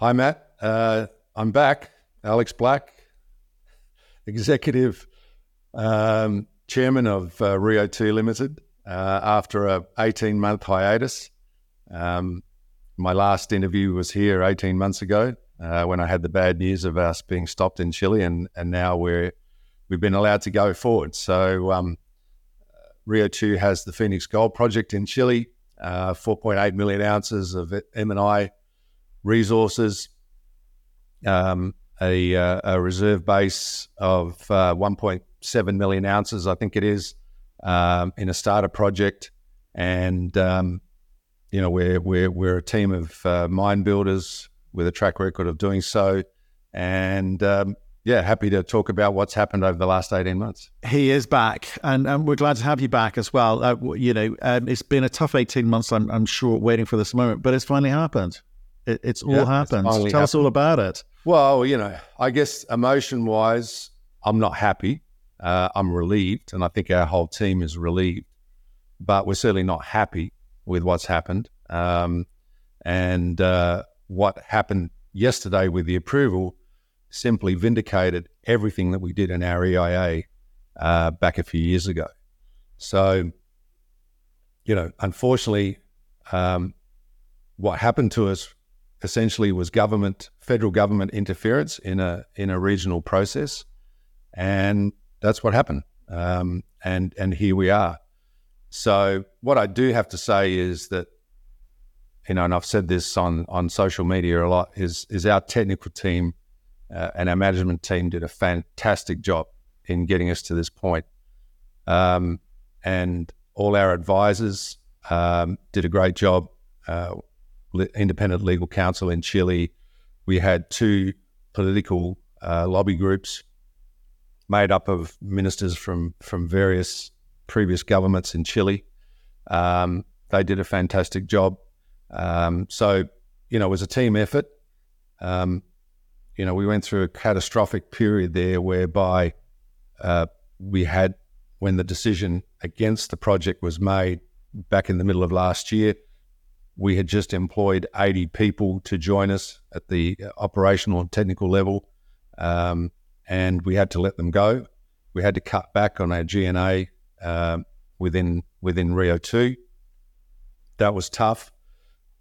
Hi, Matt. Uh, I'm back. Alex Black, executive um, chairman of uh, Rio 2 Limited uh, after a 18 month hiatus. Um, my last interview was here 18 months ago uh, when I had the bad news of us being stopped in Chile, and, and now we're we've been allowed to go forward. So um, Rio 2 has the Fenix Gold Project in Chile, uh, 4.8 million ounces of M&I resources, um, a, uh, a, reserve base of uh, 1.7 million ounces, I think it is, um, in a starter project. And, um, you know, we're, we're, we're a team of uh, mine builders with a track record of doing so. And um, yeah, happy to talk about what's happened over the last 18 months. He is back, and, and we're glad to have you back as well. Uh, you know, um, it's been a tough 18 months, I'm, I'm, sure, waiting for this moment, but it's finally happened. It, it's all happened. It's Tell happened. us all about it. Well, you know, I guess emotion wise, I'm not happy. Uh, I'm relieved, and I think our whole team is relieved, but we're certainly not happy with what's happened. Um, and uh, what happened yesterday with the approval simply vindicated everything that we did in our EIA uh, back a few years ago. So, you know, unfortunately, um, what happened to us essentially was government, federal government interference in a in a regional process, and that's what happened. Um, and and here we are. So, what I do have to say is that, you know, and I've said this on on social media a lot, is is our technical team uh, and our management team did a fantastic job in getting us to this point. Um, and all our advisors um, did a great job. Uh, independent legal counsel in Chile. We had two political uh, lobby groups made up of ministers from from various previous governments in Chile. Um, they did a fantastic job. Um, so, you know, it was a team effort. Um, you know, we went through a catastrophic period there whereby uh, we had, when the decision against the project was made back in the middle of last year, we had just employed 80 people to join us at the operational and technical level, um, and we had to let them go. We had to cut back on our G&A uh, within within Rio 2. That was tough.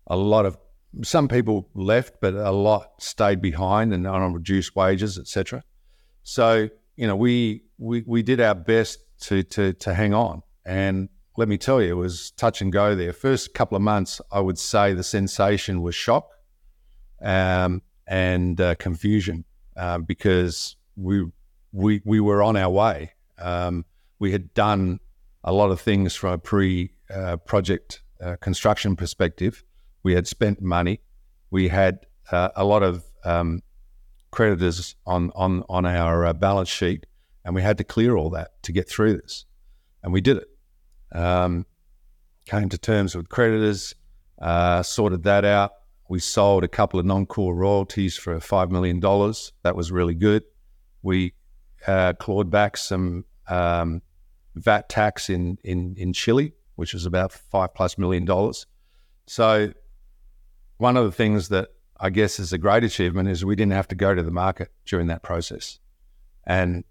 A lot of some people left, but a lot stayed behind and on reduced wages, etc. So you know, we we we did our best to to to hang on, and let me tell you, it was touch and go there. First couple of months, I would say the sensation was shock um, and uh, confusion uh, because we we we were on our way. Um, we had done a lot of things from a pre uh, project uh, construction perspective we had spent money. We had uh, a lot of um, creditors on on on our uh, balance sheet, and we had to clear all that to get through this, and we did it. Um, came to terms with creditors, uh, sorted that out. We sold a couple of non-core royalties for five million dollars. That was really good. We uh, clawed back some um, VAT tax in in in Chile, which was about five plus million dollars. So one of the things that I guess is a great achievement is we didn't have to go to the market during that process. And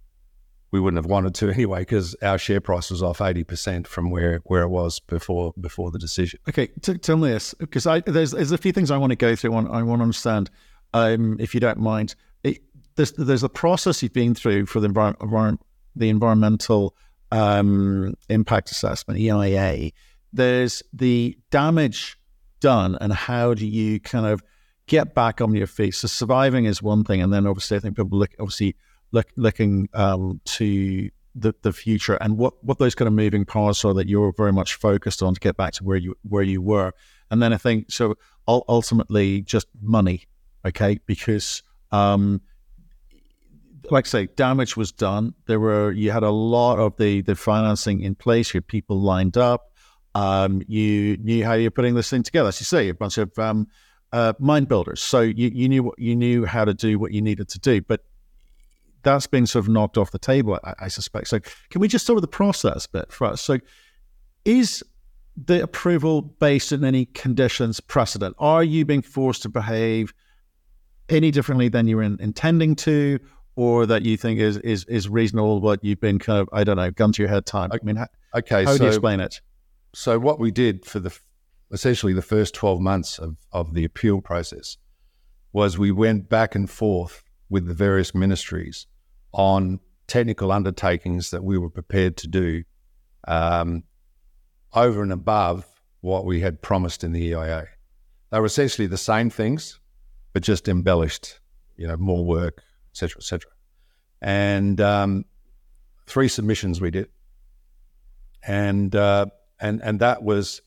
we wouldn't have wanted to anyway because our share price was off 80% from where, where it was before before the decision. Okay, t- tell me this because there's, there's a few things I want to go through. I want, I want to understand, um, if you don't mind. It, there's, there's a process you've been through for the, envir- the environmental um, impact assessment, EIA. There's the damage done and how do you kind of get back on your feet? So surviving is one thing, and then obviously I think people look obviously look, looking um, to the, the future and what, what those kind of moving parts are that you're very much focused on to get back to where you where you were. And then I think so ultimately just money, okay, because um, like I say, damage was done. There were you had a lot of the the financing in place. You had people lined up. Um, you knew how you're putting this thing together. As you say, a bunch of um, uh, mind builders. So you, you knew what you knew how to do what you needed to do, but that's been sort of knocked off the table, I, I suspect. So can we just start with the process bit for us? So is the approval based on any conditions precedent? Are you being forced to behave any differently than you were in, intending to, or that you think is is is reasonable? What you've been kind of I don't know, gun to your head time. I mean, how, okay, how so, do you explain it? So what we did for the essentially the first twelve months of of the appeal process was we went back and forth with the various ministries on technical undertakings that we were prepared to do um, over and above what we had promised in the EIA. They were essentially the same things, but just embellished, you know, more work, etc., etc. And um, three submissions we did, and uh, and and that was,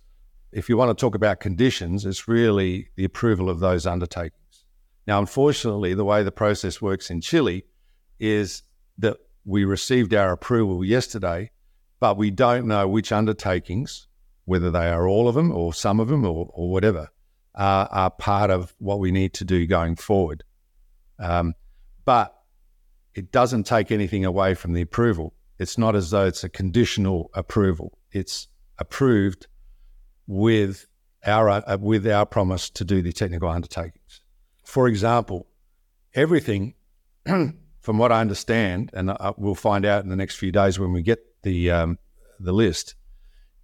if you want to talk about conditions, it's really the approval of those undertakings. Now, unfortunately, the way the process works in Chile is that we received our approval yesterday, but we don't know which undertakings, whether they are all of them or some of them or, or whatever, are part of what we need to do going forward. Um, but it doesn't take anything away from the approval. It's not as though it's a conditional approval. It's approved with our uh, with our promise to do the technical undertakings. For example, everything from what I understand, and we'll find out in the next few days when we get the um, the list,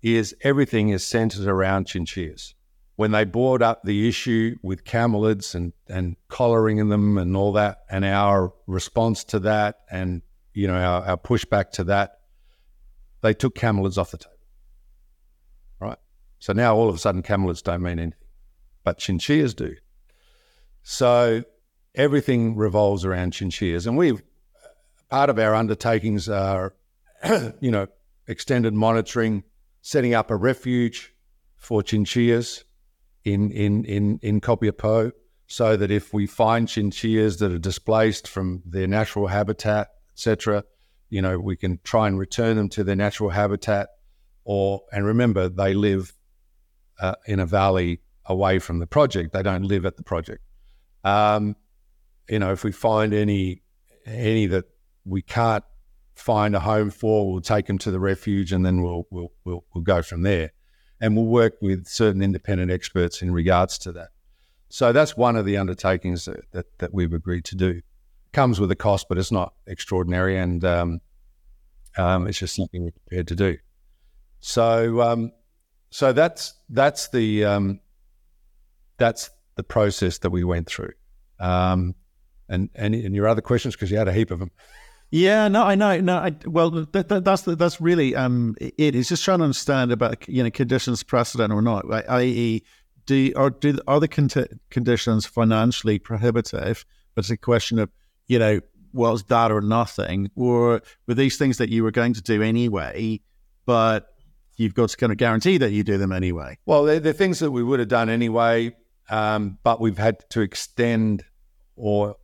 is everything is centered around chinchillas. When they brought up the issue with camelids and and collaring in them and all that, and our response to that, and you know our, our pushback to that, they took camelids off the table. Right. So now all of a sudden camelids don't mean anything, but chinchillas do. So everything revolves around chinchillas. And we part of our undertakings are, you know, extended monitoring, setting up a refuge for chinchillas in in in in Copiapó, so that if we find chinchillas that are displaced from their natural habitat, etc., you know, we can try and return them to their natural habitat. Or and remember, they live uh, in a valley away from the project. They don't live at the project. Um, you know, if we find any any that we can't find a home for, we'll take them to the refuge, and then we'll we'll we'll, we'll go from there. And we'll work with certain independent experts in regards to that. So that's one of the undertakings that, that, that we've agreed to do. Comes with a cost, but it's not extraordinary, and um, um, it's just something we're prepared to do. So, um, so that's that's the um, that's the process that we went through. Um, and, and and your other questions because you had a heap of them. Yeah, no, I know. No, I, well, that, that, that's that's really um, it is just trying to understand about you know conditions precedent or not. Right? I.e., do or do are the con- conditions financially prohibitive? But it's a question of you know was that or nothing, or were these things that you were going to do anyway, but you've got to kind of guarantee that you do them anyway. Well, they're, they're things that we would have done anyway, um, but we've had to extend or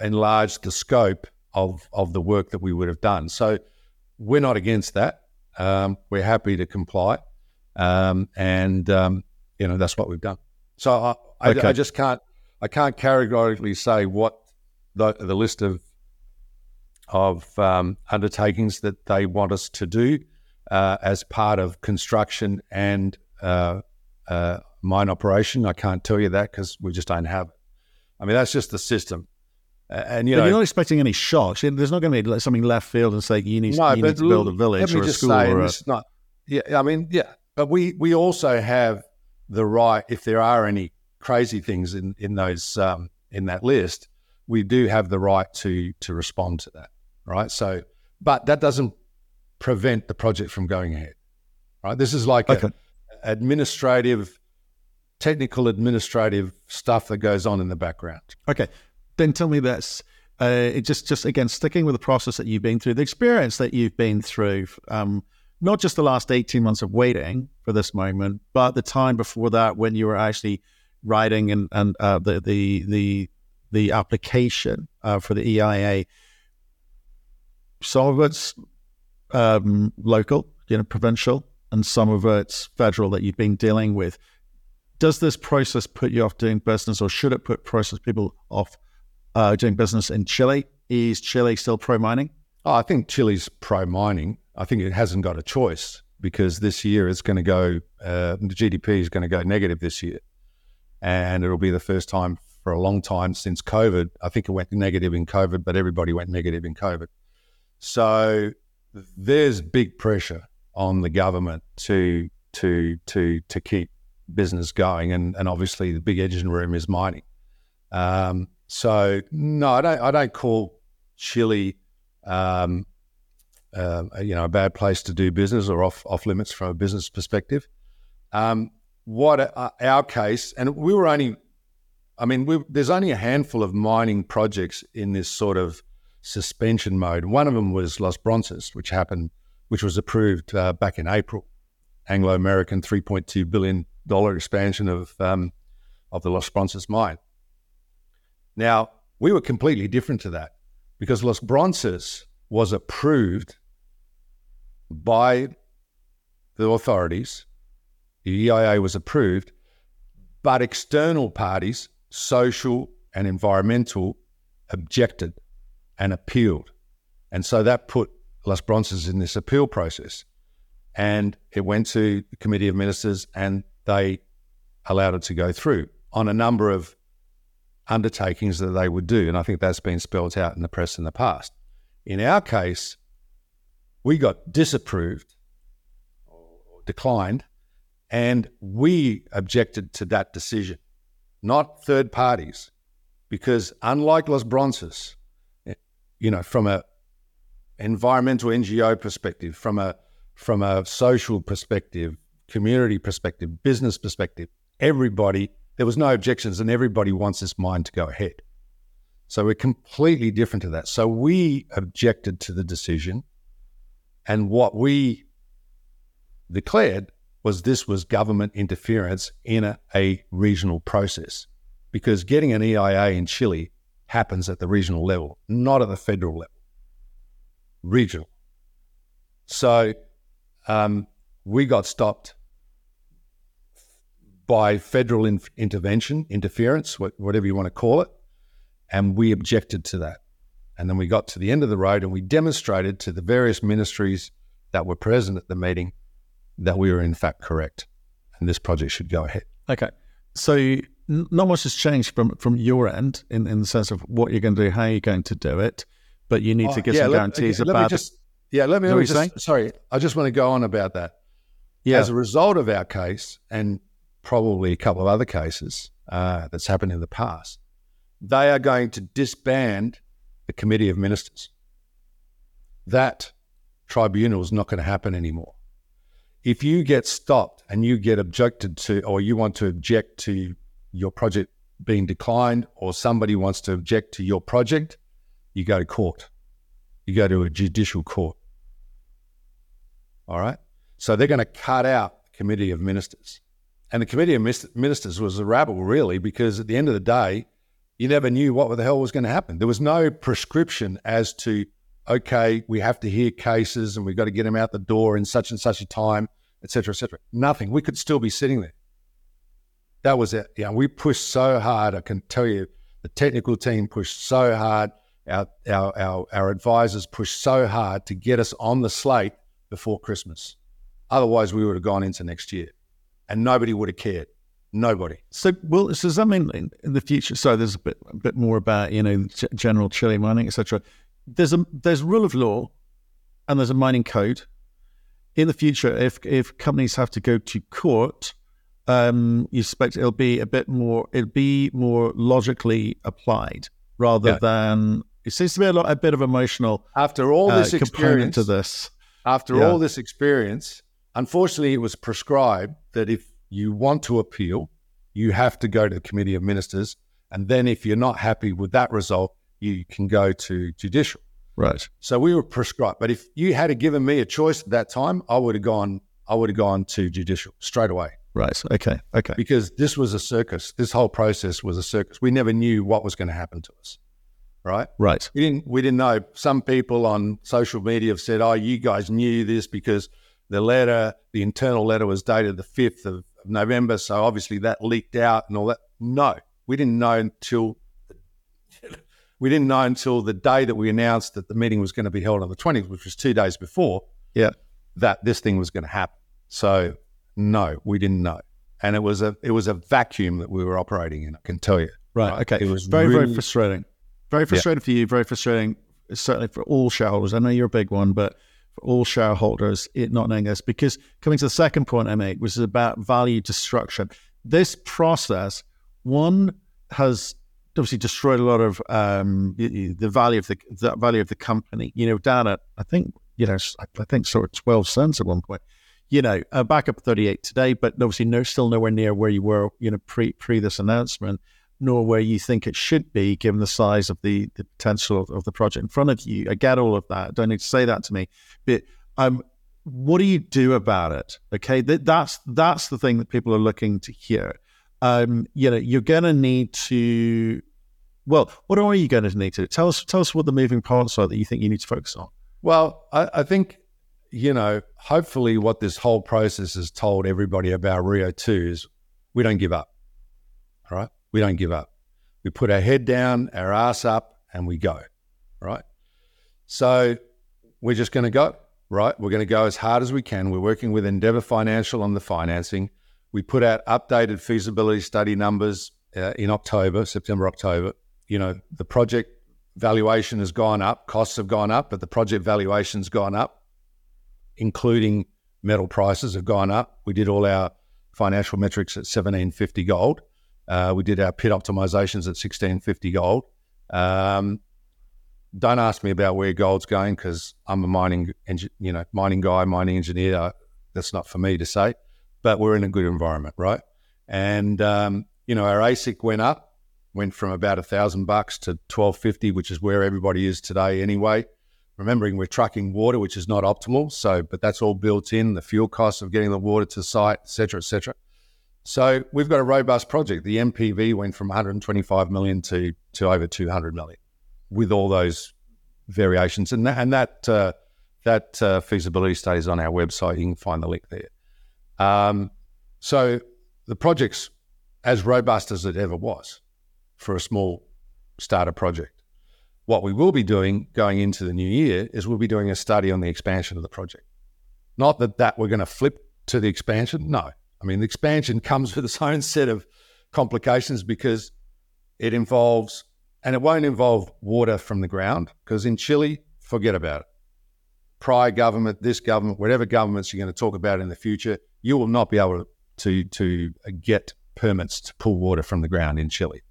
enlarge the scope of of the work that we would have done. So we're not against that. Um, we're happy to comply, um, and um, you know that's what we've done. So I, I, okay. I, just can't I can't categorically say what the, the list of of um, undertakings that they want us to do uh, as part of construction and uh, uh, mine operation. I can't tell you that because we just don't have it. I mean, that's just the system. And you but know, you're not expecting any shocks. There's not going to be something left field and say you need, no, you need to build a village or a school. Say, or a... It's not. Yeah, I mean, yeah, but we we also have the right if there are any crazy things in in those um, in that list, we do have the right to to respond to that, right? So, but that doesn't prevent the project from going ahead, right? This is like okay. a, administrative, technical administrative stuff that goes on in the background. Okay, then tell me this. Uh, just, just again, sticking with the process that you've been through, the experience that you've been through, um, not just the last 18 months of waiting for this moment, but the time before that when you were actually writing and, and uh, the, the, the, the application uh, for the EIA. Some of it's um, local, you know, provincial, and some of it's federal that you've been dealing with. Does this process put you off doing business, or should it put process people off uh, doing business in Chile. Is Chile still pro mining? Oh, I think Chile's pro mining. I think it hasn't got a choice because this year it's going to go, uh, the GDP is going to go negative this year. And it'll be the first time for a long time since COVID. I think it went negative in COVID, but everybody went negative in COVID. So there's big pressure on the government to to to to keep business going, and and obviously the big engine room is mining. Um, so no, I don't I don't call Chile. Um, uh, you know, a bad place to do business or off off limits from a business perspective. Um, what uh, our case, and we were only, I mean, we, there's only a handful of mining projects in this sort of suspension mode. One of them was Los Bronces, which happened, which was approved uh, back in April. Anglo American $3.2 billion expansion of, um, of the Los Bronces mine. Now, we were completely different to that because Los Bronces was approved by the authorities the EIA was approved, but external parties, social and environmental, objected and appealed. And so that put Los Bronces in this appeal process. And it went to the Committee of Ministers and they allowed it to go through on a number of undertakings that they would do. And I think that's been spelled out in the press in the past. In our case, we got disapproved or declined and we objected to that decision, not third parties, because unlike Los Bronces, you know, from a environmental NGO perspective, from a from a social perspective, community perspective, business perspective, everybody there was no objections, and everybody wants this mine to go ahead. So we're completely different to that. So we objected to the decision, and what we declared was this was government interference in a, a regional process because getting an EIA in Chile happens at the regional level, not at the federal level, regional. So um, we got stopped by federal in- intervention, interference, whatever you want to call it, and we objected to that. And then we got to the end of the road and we demonstrated to the various ministries that were present at the meeting that we were in fact correct and this project should go ahead. Okay. So not much has changed from, from your end in, in the sense of what you're going to do, how you're going to do it, but you need oh, to get yeah, some let, guarantees let about just, Yeah, let me, let me just, sorry, I just want to go on about that. Yeah. As a result of our case and probably a couple of other cases uh, that's happened in the past, they are going to disband the Committee of Ministers. That tribunal is not going to happen anymore if you get stopped and you get objected to, or you want to object to your project being declined, or somebody wants to object to your project, you go to court. You go to a judicial court. All right. So they're going to cut out the committee of ministers. And the committee of ministers was a rabble, really, because at the end of the day, you never knew what the hell was going to happen. There was no prescription as to okay, we have to hear cases and we've got to get them out the door in such and such a time, et cetera, et cetera. Nothing. We could still be sitting there. That was it. Yeah, we pushed so hard. I can tell you, the technical team pushed so hard. Our, our, our, our advisors pushed so hard to get us on the slate before Christmas. Otherwise, we would have gone into next year and nobody would have cared. Nobody. So, well, so does that mean in the future? So, there's a bit, a bit more about you know general Chile mining, etc there's a there's rule of law and there's a mining code. In the future, if if companies have to go to court, um, you expect it'll be a bit more it'll be more logically applied rather yeah. than it seems to be a lot a bit of emotional after all this uh, experience to this. After yeah. all this experience, unfortunately, it was prescribed that if you want to appeal, you have to go to the committee of ministers, and then if you're not happy with that result, you can go to judicial. Right. So we were prescribed. But if you had given me a choice at that time, I would have gone. I would have gone to judicial straight away. Right. Okay. Okay. Because this was a circus. This whole process was a circus. We never knew what was going to happen to us. Right. Right. We didn't. We didn't know. Some people on social media have said, "Oh, you guys knew this because the letter, the internal letter, was dated the fifth of, of November. So obviously that leaked out and all that." No, we didn't know until we didn't know until the day that we announced that the meeting was going to be held on the 20th, which was two days before, yeah, that this thing was going to happen. So no, we didn't know, and it was a it was a vacuum that we were operating in. I can tell you. Right. right? Okay. It was very, really... very frustrating. Very frustrating yeah. for you. Very frustrating, certainly for all shareholders. I know you're a big one, but for all shareholders, it not knowing this, because coming to the second point I made, which is about value destruction. This process, one has obviously destroyed a lot of um, the, value of the, the value of the company. You know, down at I think you know I think sort of twelve cents at one point. You know, uh, back up thirty eight today, but obviously no, still nowhere near where you were. You know, pre pre this announcement, nor where you think it should be, given the size of the the potential of, of the project in front of you. I get all of that. Don't need to say that to me, but um, what do you do about it? Okay, that, that's that's the thing that people are looking to hear. Um, you know, you're going to need to well, what are you going to need to tell us? Tell us what the moving parts are that you think you need to focus on. Well, I, I think you know, hopefully, what this whole process has told everybody about Rio Two is we don't give up. All right, we don't give up. We put our head down, our ass up, and we go. Right. So we're just going to go. Right. We're going to go as hard as we can. We're working with Endeavour Financial on the financing. We put out updated feasibility study numbers uh, in October, September, October you know, the project valuation has gone up, costs have gone up, but the project valuation's gone up, including metal prices have gone up. We did all our financial metrics at 1750 gold. Uh, we did our pit optimizations at 1650 gold. Um, don't ask me about where gold's going because I'm a mining, you know, mining guy, mining engineer. That's not for me to say, but we're in a good environment, right? And um, you know, our AISC went up went from about a thousand bucks to twelve fifty, which is where everybody is today anyway. Remembering we're trucking water, which is not optimal. So, but that's all built in the fuel costs of getting the water to site, et cetera, et cetera. So we've got a robust project. The NPV went from 125 million to to over 200 million, with all those variations, and that and that uh, that uh, feasibility study is on our website. You can find the link there. Um, so the project's as robust as it ever was for a small starter project. What we will be doing going into the new year is we'll be doing a study on the expansion of the project. Not that that we're going to flip to the expansion. No. I mean, the expansion comes with its own set of complications because it involves, and it won't involve water from the ground because in Chile, forget about it. Prior government, this government, whatever governments you're going to talk about in the future, you will not be able to, to get permits to pull water from the ground in Chile.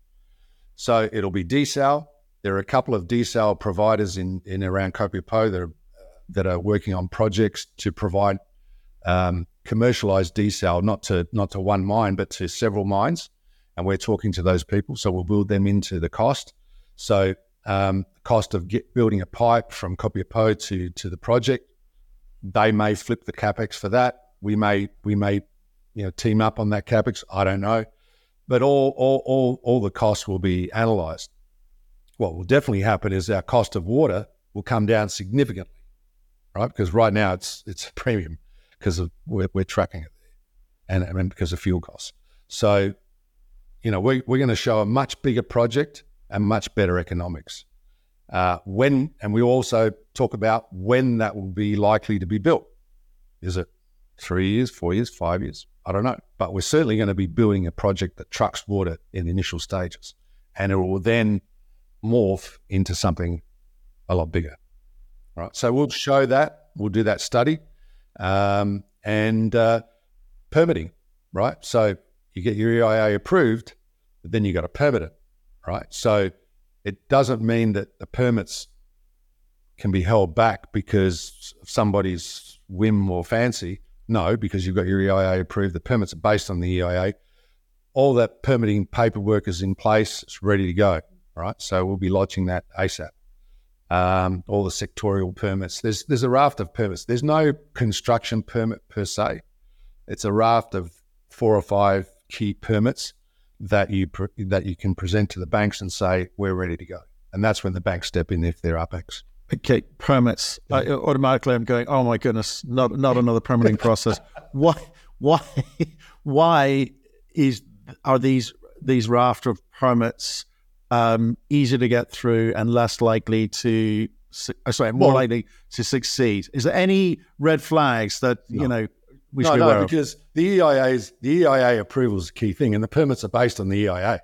So it'll be desal. There are a couple of desal providers in, in around Copiapó that are, that are working on projects to provide um, commercialized desal, not to not to one mine, but to several mines. And we're talking to those people, so we'll build them into the cost. So um, cost of get, building a pipe from Copiapó to to the project, they may flip the capex for that. We may we may you know team up on that capex. I don't know but all, all, all, all the costs will be analysed. What will definitely happen is our cost of water will come down significantly, right? Because right now it's it's a premium because of we're, we're tracking it and, and because of fuel costs. So, you know, we, we're going to show a much bigger project and much better economics. Uh, when and we also talk about when that will be likely to be built. Is it three years, four years, five years? I don't know, but we're certainly going to be building a project that trucks water in the initial stages, and it will then morph into something a lot bigger. Right. So we'll show that. We'll do that study, um, and uh, permitting. Right. So you get your EIA approved, but then you got to permit it. Right. So it doesn't mean that the permits can be held back because of somebody's whim or fancy. No, because you've got your EIA approved. The permits are based on the EIA. All that permitting paperwork is in place. It's ready to go. Right. So we'll be lodging that ASAP. Um, all the sectorial permits. There's there's a raft of permits. There's no construction permit per se. It's a raft of four or five key permits that you that you can present to the banks and say we're ready to go. And that's when the banks step in if they're UPEX okay, permits. Yeah. I, automatically, I'm going. Oh my goodness, not not another permitting process. Why? Why? Why is are these these raft of permits um, easier to get through and less likely to? Uh, sorry, more well, likely to succeed. Is there any red flags that no. you know? We no, no, because the EIA's the EIA approval is a key thing, and the permits are based on the EIA.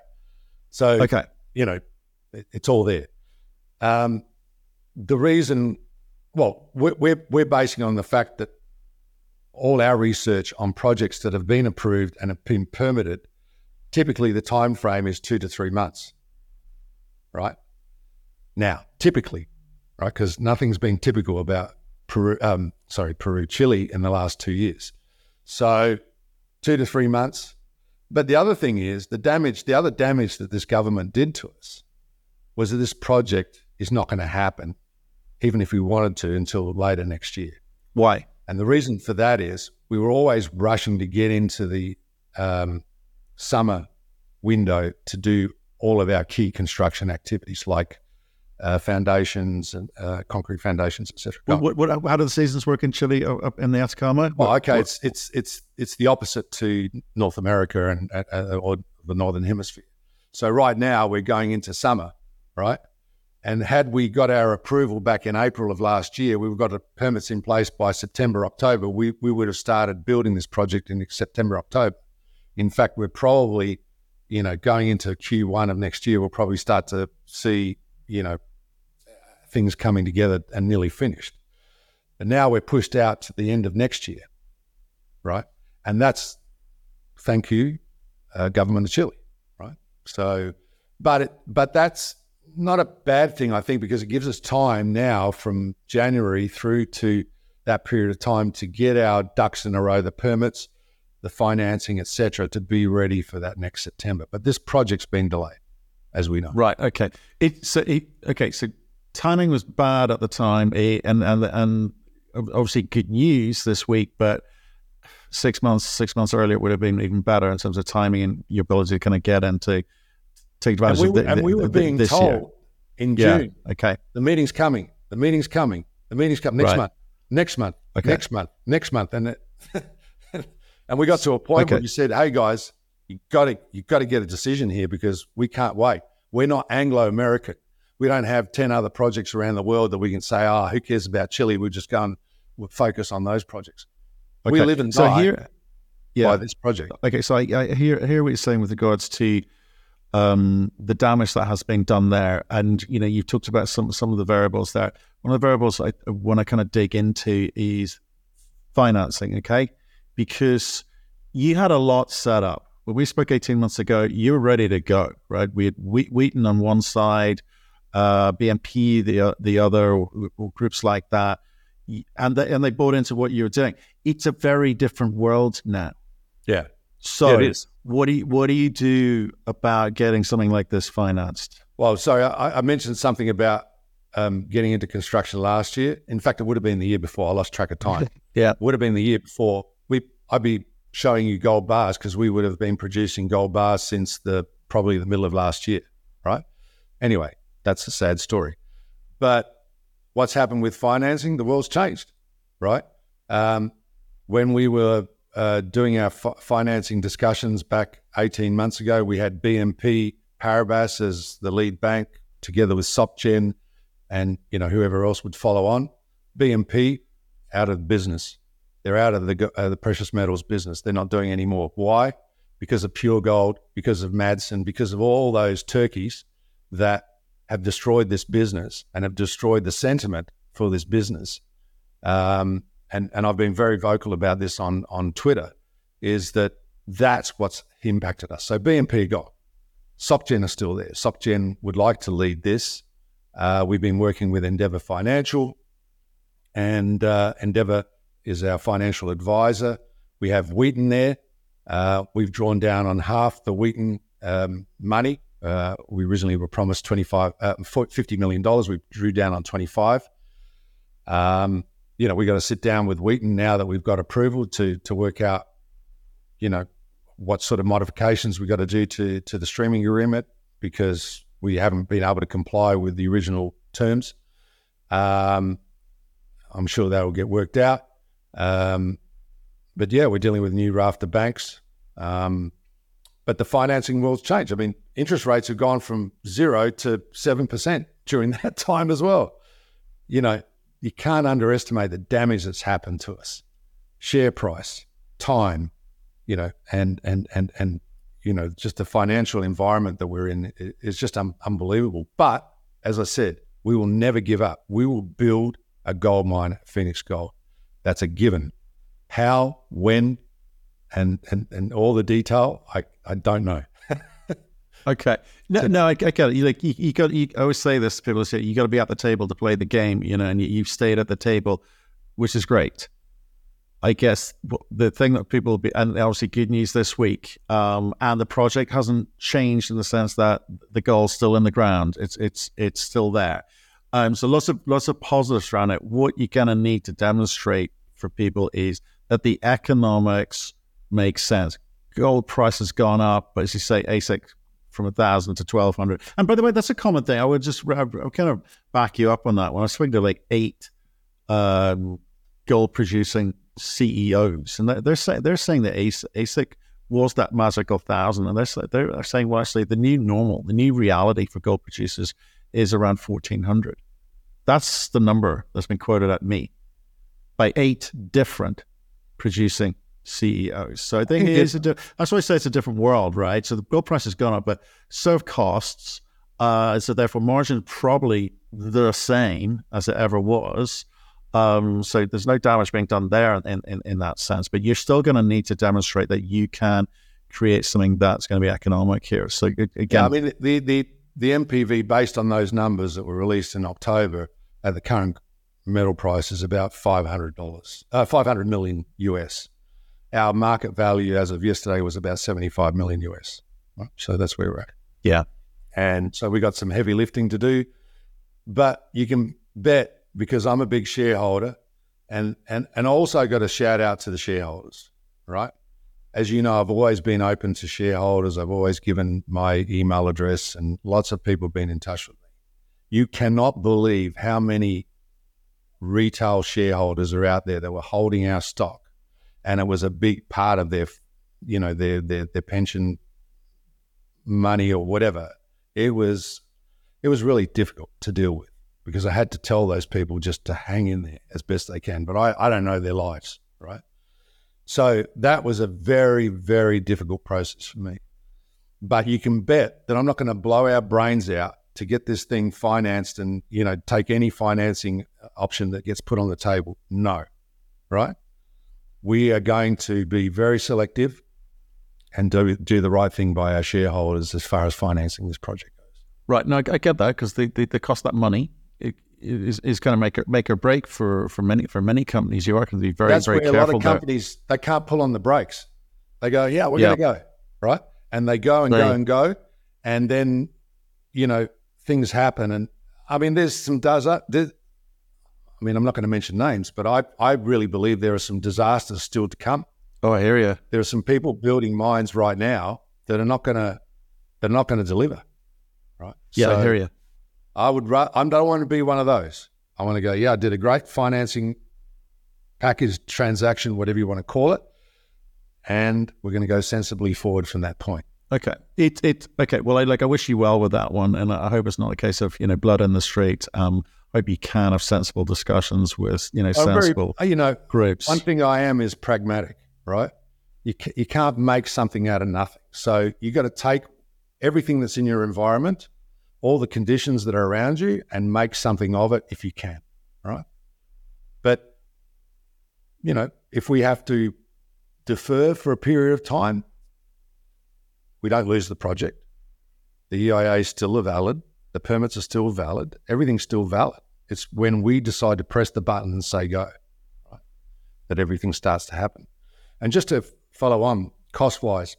So, Okay. you know, it, it's all there. Um, the reason, well, we're, we're, we're basing on the fact that all our research on projects that have been approved and have been permitted, typically the time frame is two to three months, right? Now, typically, right, because nothing's been typical about Peru, um, sorry, Peru, Chile in the last two years. So, two to three months. But the other thing is the damage, the other damage that this government did to us was that this project is not going to happen, even if we wanted to, until later next year. Why? And the reason for that is we were always rushing to get into the um, summer window to do all of our key construction activities like uh, foundations and uh, concrete foundations, etc. What, what, how do the seasons work in Chile or up in the Atacama? Well, okay, it's it's it's it's the opposite to North America and uh, uh, or the northern hemisphere. So right now we're going into summer, right? And had we got our approval back in April of last year, we've got permits in place by September, October. We we would have started building this project in September, October. In fact, we're probably, you know, going into Q1 of next year, we'll probably start to see, you know, things coming together and nearly finished. And now we're pushed out to the end of next year, right? And that's thank you, uh, government of Chile, right? So, but it, but that's not a bad thing, I think, because it gives us time now from January through to that period of time to get our ducks in a row, the permits, the financing, etc., to be ready for that next September. But this project's been delayed, as we know. Right. Okay. It so it, okay. So timing was bad at the time, eh, and and and obviously good news this week, but six months six months earlier it would have been even better in terms of timing and your ability to kind of get into take And advantage we, of were- the, and we were the- being this told year. in Yeah. June, Okay. the meeting's coming, the meeting's coming, the meeting's coming next Right. month, next month, Okay. next month, next month, and it, and we got to a point where Okay. you said, "Hey guys, you got to you got to get a decision here because we can't wait. We're not Anglo American. We don't have ten other projects around the world that we can say, oh, who cares about Chile? We're just going, we'll focus on those projects. We live and so die here. by this project. Okay. So I, I hear hear what you're saying with regards to um, the damage that has been done there, and you know you've talked about some some of the variables there. One of the variables I want to kind of dig into is financing. Okay, because you had a lot set up. When we spoke 18 months ago, you were ready to go, right? We had Wheaton on one side, uh, BNP the the other, or, or groups like that, and they, and they bought into what you were doing. It's a very different world now. Yeah. So, Yeah, what do you, what do you do about getting something like this financed? Well, sorry, I, I mentioned something about um, getting into construction last year. In fact, it would have been the year before. I lost track of time. Yeah. it would have been the year before. I'd be showing you gold bars because we would have been producing gold bars since the probably the middle of last year, right? Anyway, that's a sad story. But what's happened with financing? The world's changed, right? Um, when we were uh, doing our fi- financing discussions back 18 months ago, we had BNP Paribas as the lead bank, together with SocGen, and you know whoever else would follow on. BNP out of business. They're out of the uh, the precious metals business. They're not doing any more. Why? Because of pure gold, because of Madsen, because of all those turkeys that have destroyed this business and have destroyed the sentiment for this business. Um, and and I've been very vocal about this on on Twitter. Is that that's what's impacted us. So BNP got SocGen are still there. SocGen would like to lead this. Uh, we've been working with Endeavour Financial, and uh, Endeavour is our financial advisor. We have Wheaton there. Uh, we've drawn down on half the Wheaton um, money. Uh, we originally were promised 25, uh, $50 million. We drew down on 25. Um, you know, we got to sit down with Wheaton now that we've got approval to to work out, you know, what sort of modifications we got to do to to the streaming agreement because we haven't been able to comply with the original terms. Um, I'm sure that will get worked out. Um, but yeah, we're dealing with new rafter banks. Um, but the financing world's changed. I mean, interest rates have gone from zero to seven percent during that time as well. You know, you can't underestimate the damage that's happened to us. Share price, time, you know, and and and and you know, just the financial environment that we're in is just un- unbelievable. But as I said, we will never give up. We will build a gold mine Fenix Gold. That's a given. How, when, and and, and all the detail, I, I don't know. okay. No, so, no, I, I get it. You, like you, you got. You, I always say this. People say you got to be at the table to play the game. You know, and you, you've stayed at the table, which is great. I guess the thing that people will be, and obviously good news this week, um, and the project hasn't changed in the sense that the goal's still in the ground. It's it's it's still there. Um, so lots of lots of positives around it. What you're gonna need to demonstrate for people is that the economics make sense. Gold price has gone up, but as you say, AISC from a thousand to twelve hundred. And by the way, that's a common thing. I would just I kind of back you up on that. When I speak to like eight um, gold producing CEOs, and they're saying they're saying that AISC was that magical thousand, and they're they're saying well, actually the new normal, the new reality for gold producers is around fourteen hundred. That's the number that's been quoted at me by eight different producing CEOs. So I think it is. A di- that's why I say it's a different world, right? So the gold price has gone up, but serve costs, uh, so therefore margin probably the same as it ever was. Um, so there's no damage being done there in, in, in that sense, but you're still going to need to demonstrate that you can create something that's going to be economic here. So again, yeah, I mean the the the NPV based on those numbers that were released in October at the current metal price is about five hundred dollars, uh, five hundred million US. Our market value as of yesterday was about seventy five million US. Right? So that's where we're at. Yeah, and so we got some heavy lifting to do, but you can bet because I'm a big shareholder, and and and also got a shout out to the shareholders, right? As you know, I've always been open to shareholders. I've always given my email address, and lots of people have been in touch with me. You cannot believe how many retail shareholders are out there that were holding our stock, and it was a big part of their, you know, their their, their pension money or whatever. It was it was really difficult to deal with because I had to tell those people just to hang in there as best they can. But I, I don't know their lives, right? So that was a very, very difficult process for me. But you can bet that I'm not going to blow our brains out to get this thing financed and, you know, take any financing option that gets put on the table. No, right? We are going to be very selective and do, do the right thing by our shareholders as far as financing this project goes. Right. No, I get that because they, they, they cost that money is, is going to make a make or break for, for many for many companies. You are going to be very That's very where careful. A lot of companies there. they can't pull on the brakes. They go, yeah, we're going to go right, and they go and right. go and go, and then you know things happen. And I mean, there's some does. I mean, I'm not going to mention names, but I I really believe there are some disasters still to come. Oh, I hear you. There are some people building mines right now that are not going to they're not going to deliver. Right. Yeah, so, I hear you. I would. I don't want to be one of those. I want to go. Yeah, I did a great financing package transaction, whatever you want to call it, and we're going to go sensibly forward from that point. Okay. It it okay. Well, I like I wish you well with that one, and I hope it's not a case of you know blood in the street. Um, I hope you can have sensible discussions with you know sensible very, you know groups. One thing I am is pragmatic, right? You you can't make something out of nothing. So you got to take everything that's in your environment all the conditions that are around you and make something of it if you can, right? But, you know, if we have to defer for a period of time, we don't lose the project. The EIA is still valid. The permits are still valid. Everything's still valid. It's when we decide to press the button and say go, right, that everything starts to happen. And just to follow on, cost wise,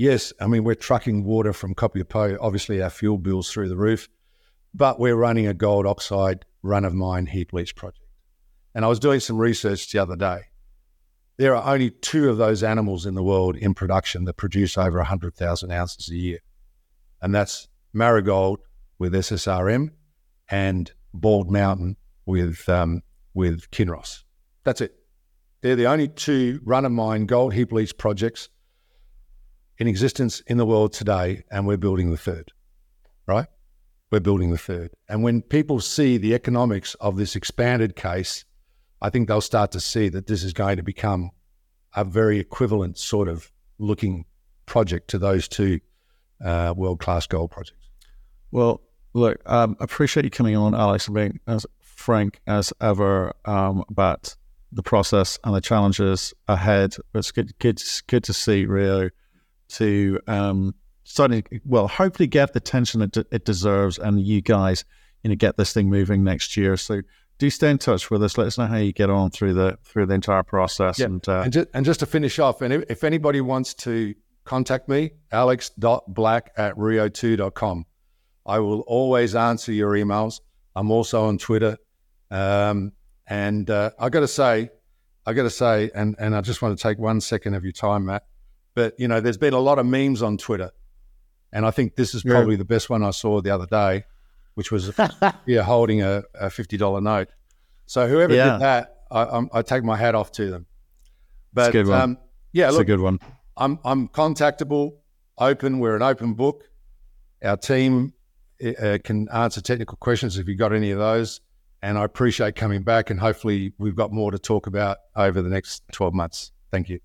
yes, I mean, we're trucking water from Copiapó. Obviously, our fuel bill's through the roof, but we're running a gold oxide run of mine heap leach project. And I was doing some research the other day. There are only two of those animals in the world in production that produce over 100,000 ounces a year. And that's Marigold with SSRM and Bald Mountain with, um, with Kinross. That's it. They're the only two run of mine gold heap leach projects in existence in the world today, and we're building the third, right? We're building the third. And when people see the economics of this expanded case, I think they'll start to see that this is going to become a very equivalent sort of looking project to those two uh, world class gold projects. Well, look, um, appreciate you coming on, Alex, and being as frank as ever um, about the process and the challenges ahead. It's good, good, good to see Rio to um, starting well, hopefully get the attention it, it deserves, and you guys, you know, get this thing moving next year. So do stay in touch with us. Let us know how you get on through the through the entire process. Yeah. And, uh, and, just, and just to finish off, and if, if anybody wants to contact me, alex.black at rio2.com. I will always answer your emails. I'm also on Twitter. Um, and uh, I got to say, I got to say, and, and I just want to take one second of your time, Matt. But, you know, there's been a lot of memes on Twitter. And I think this is probably yeah. the best one I saw the other day, which was yeah, holding a, a $50 note. So whoever yeah. did that, I, I, take my hat off to them. But um, yeah, it's look, a good one. I'm I'm contactable, open. We're an open book. Our team uh, can answer technical questions if you've got any of those. And I appreciate coming back, and hopefully we've got more to talk about over the next 12 months. Thank you.